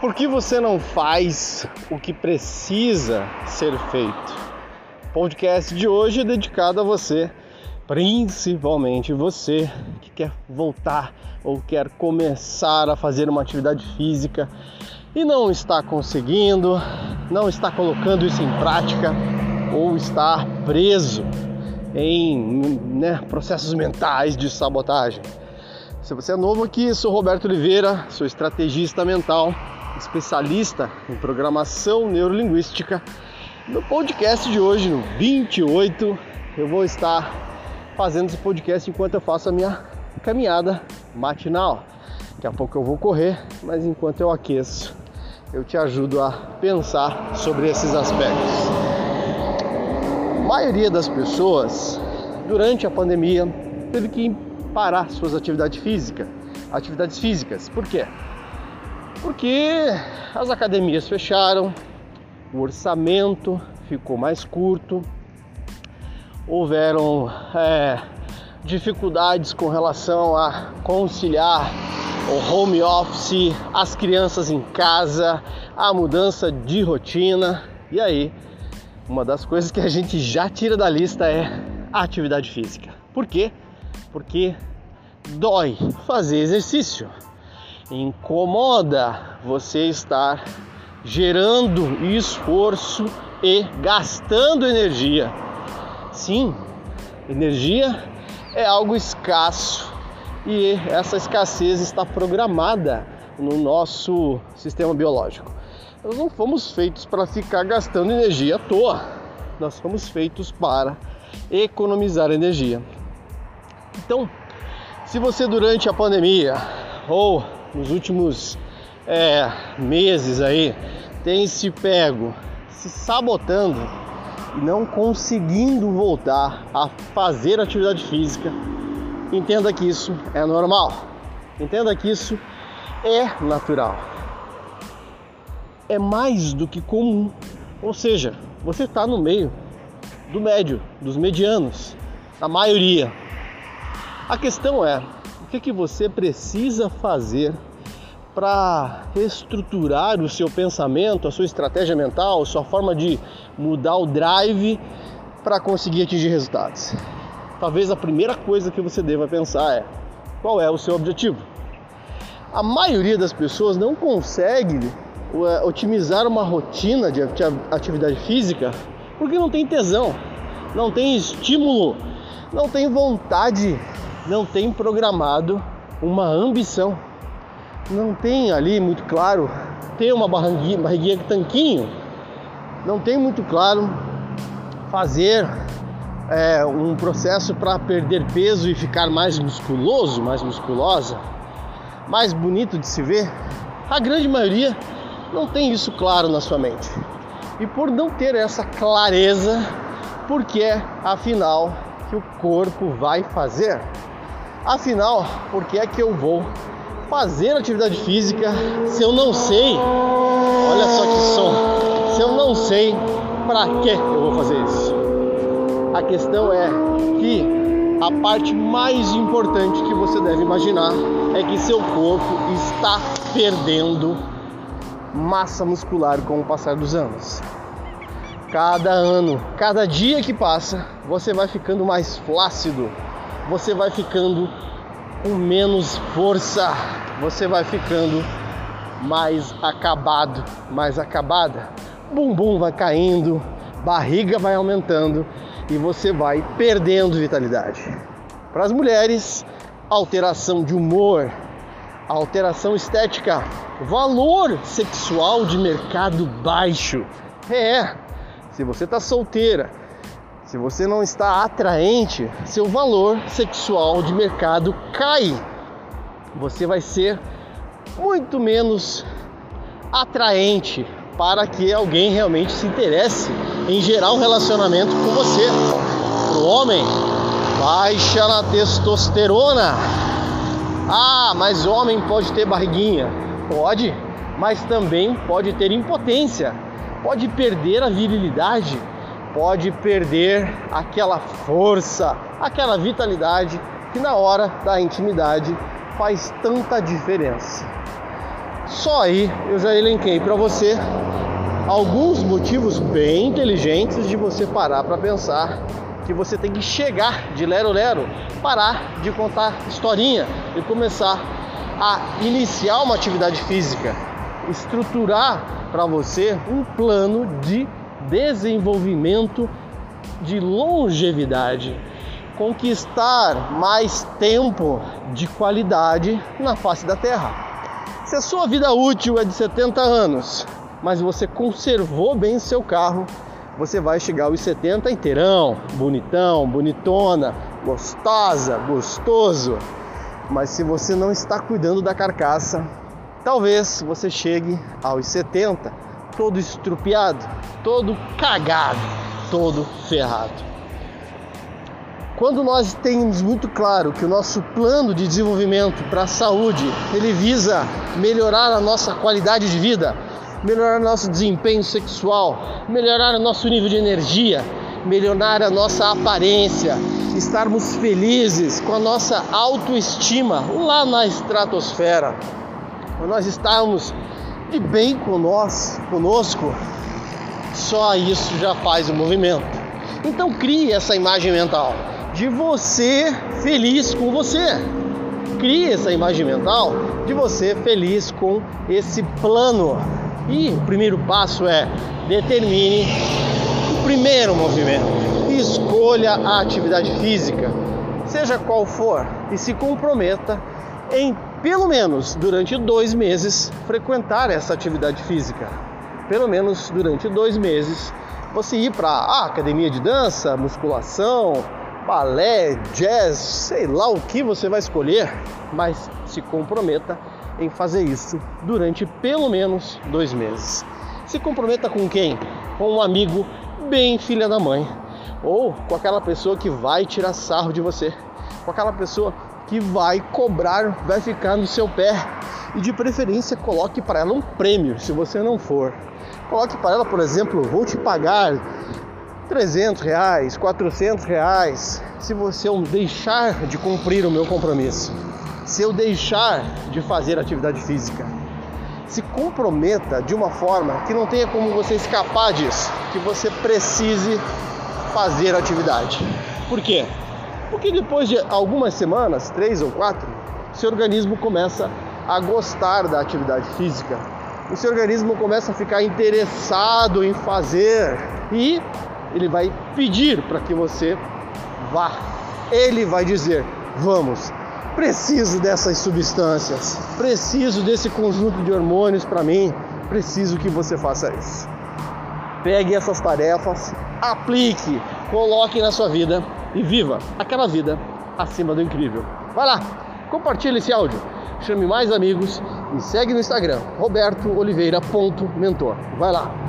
Por que você não faz o que precisa ser feito? O podcast de hoje é dedicado a você, principalmente você que quer voltar ou quer começar a fazer uma atividade física e não está conseguindo, não está colocando isso em prática ou está preso em né, processos mentais de sabotagem. Se você é novo aqui, sou Roberto Oliveira, sou estrategista mental especialista em programação neurolinguística. No podcast de hoje, no 28, eu vou estar fazendo esse podcast enquanto eu faço a minha caminhada matinal. Daqui a pouco eu vou correr, mas enquanto eu aqueço, eu te ajudo a pensar sobre esses aspectos. A maioria das pessoas, durante a pandemia, teve que parar suas atividades físicas, atividades físicas. Por quê? Porque as academias fecharam, o orçamento ficou mais curto, houveram é, dificuldades com relação a conciliar o home office, as crianças em casa, a mudança de rotina. E aí, uma das coisas que a gente já tira da lista é a atividade física. Por quê? Porque dói fazer exercício incomoda você estar gerando esforço e gastando energia. Sim, energia é algo escasso e essa escassez está programada no nosso sistema biológico. Nós não fomos feitos para ficar gastando energia à toa. Nós fomos feitos para economizar energia. Então, se você durante a pandemia ou nos últimos é, meses aí tem se pego se sabotando e não conseguindo voltar a fazer atividade física, entenda que isso é normal. Entenda que isso é natural. É mais do que comum. Ou seja, você está no meio do médio, dos medianos, a maioria. A questão é o que, que você precisa fazer para reestruturar o seu pensamento, a sua estratégia mental, sua forma de mudar o drive para conseguir atingir resultados. Talvez a primeira coisa que você deva pensar é qual é o seu objetivo. A maioria das pessoas não consegue é, otimizar uma rotina de atividade física porque não tem tesão, não tem estímulo, não tem vontade não tem programado uma ambição. Não tem ali muito claro ter uma barriguinha, barriguinha tanquinho. Não tem muito claro fazer é, um processo para perder peso e ficar mais musculoso, mais musculosa, mais bonito de se ver. A grande maioria não tem isso claro na sua mente. E por não ter essa clareza, por que afinal que o corpo vai fazer? Afinal, por que é que eu vou fazer atividade física se eu não sei? Olha só que som. Se eu não sei para que eu vou fazer isso. A questão é que a parte mais importante que você deve imaginar é que seu corpo está perdendo massa muscular com o passar dos anos. Cada ano, cada dia que passa, você vai ficando mais flácido, você vai ficando com menos força, você vai ficando mais acabado, mais acabada. Bumbum vai caindo, barriga vai aumentando e você vai perdendo vitalidade. Para as mulheres, alteração de humor, alteração estética, valor sexual de mercado baixo. É, se você está solteira, se você não está atraente, seu valor sexual de mercado cai. Você vai ser muito menos atraente para que alguém realmente se interesse em gerar um relacionamento com você. O homem baixa na testosterona. Ah, mas o homem pode ter barriguinha? Pode, mas também pode ter impotência, pode perder a virilidade pode perder aquela força, aquela vitalidade que na hora da intimidade faz tanta diferença. Só aí eu já elenquei para você alguns motivos bem inteligentes de você parar para pensar que você tem que chegar de lero lero, parar de contar historinha e começar a iniciar uma atividade física, estruturar para você um plano de desenvolvimento de longevidade, conquistar mais tempo de qualidade na face da Terra. Se a sua vida útil é de 70 anos, mas você conservou bem seu carro, você vai chegar aos 70 inteirão, bonitão, bonitona, gostosa, gostoso. Mas se você não está cuidando da carcaça, talvez você chegue aos 70 todo estrupiado, todo cagado, todo ferrado. Quando nós temos muito claro que o nosso plano de desenvolvimento para a saúde, ele visa melhorar a nossa qualidade de vida, melhorar nosso desempenho sexual, melhorar o nosso nível de energia, melhorar a nossa aparência, estarmos felizes com a nossa autoestima lá na estratosfera. Nós estamos de bem conosco, só isso já faz o movimento. Então crie essa imagem mental de você feliz com você. Crie essa imagem mental de você feliz com esse plano e o primeiro passo é determine o primeiro movimento. Escolha a atividade física, seja qual for, e se comprometa em pelo menos durante dois meses frequentar essa atividade física. Pelo menos durante dois meses você ir para a academia de dança, musculação, balé, jazz, sei lá o que você vai escolher, mas se comprometa em fazer isso durante pelo menos dois meses. Se comprometa com quem? Com um amigo bem filha da mãe, ou com aquela pessoa que vai tirar sarro de você, com aquela pessoa que vai cobrar, vai ficar no seu pé e de preferência coloque para ela um prêmio, se você não for. Coloque para ela, por exemplo, vou te pagar 300 reais, 400 reais, se você deixar de cumprir o meu compromisso se eu deixar de fazer atividade física. Se comprometa de uma forma que não tenha como você escapar disso, que você precise fazer atividade. Por quê? Porque depois de algumas semanas, três ou quatro, seu organismo começa a gostar da atividade física. O seu organismo começa a ficar interessado em fazer e ele vai pedir para que você vá. Ele vai dizer: "Vamos, preciso dessas substâncias, preciso desse conjunto de hormônios para mim, preciso que você faça isso. Pegue essas tarefas, aplique, coloque na sua vida e viva aquela vida acima do incrível. Vai lá, compartilhe esse áudio, chame mais amigos e segue no Instagram robertooliveira.mentor. Vai lá.